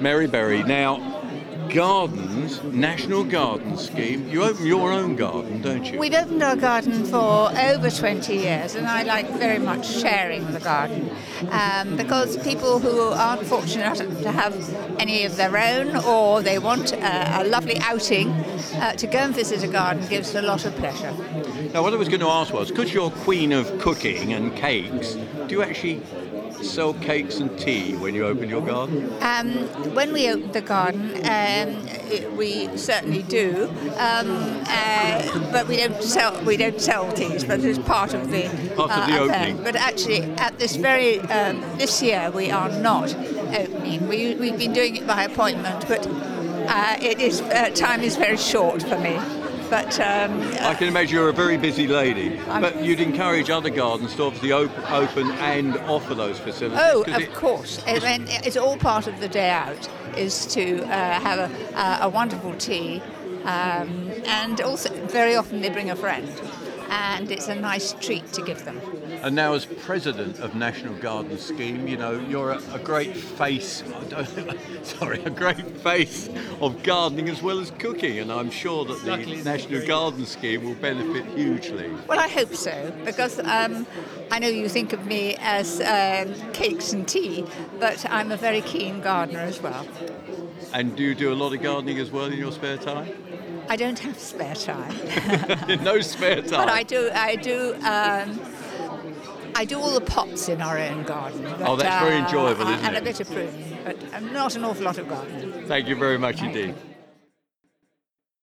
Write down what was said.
Mary Berry. Now, gardens, National Garden Scheme. You open your own garden, don't you? We've opened our garden for over 20 years, and I like very much sharing the garden um, because people who aren't fortunate to have any of their own or they want a, a lovely outing uh, to go and visit a garden gives a lot of pleasure. Now, what I was going to ask was, because you're queen of cooking and cakes, do you actually sell cakes and tea when you open your garden? Um, when we open the garden, um, it, we certainly do, um, uh, but we don't sell we don't sell teas. But it's part of the Part of the uh, affair. opening. But actually, at this very um, this year, we are not opening. We we've been doing it by appointment, but uh, it is uh, time is very short for me. But um, I can imagine you're a very busy lady, I'm- but you'd encourage other gardens to obviously open, open and offer those facilities. Oh, of it- course. I mean, it's all part of the day out is to uh, have a, a wonderful tea, um, and also very often they bring a friend, and it's a nice treat to give them. And now, as president of National Garden Scheme, you know you're a, a great face. I don't- Sorry, a great face of gardening as well as cooking, and I'm sure that the National Garden Scheme will benefit hugely. Well, I hope so because um, I know you think of me as um, cakes and tea, but I'm a very keen gardener as well. And do you do a lot of gardening as well in your spare time? I don't have spare time. no spare time. But I do, I do, um, I do all the pots in our own garden. Oh, but, that's very uh, enjoyable, isn't and it? a bit of pruning, but um, not an awful lot of gardening. Thank you very much indeed.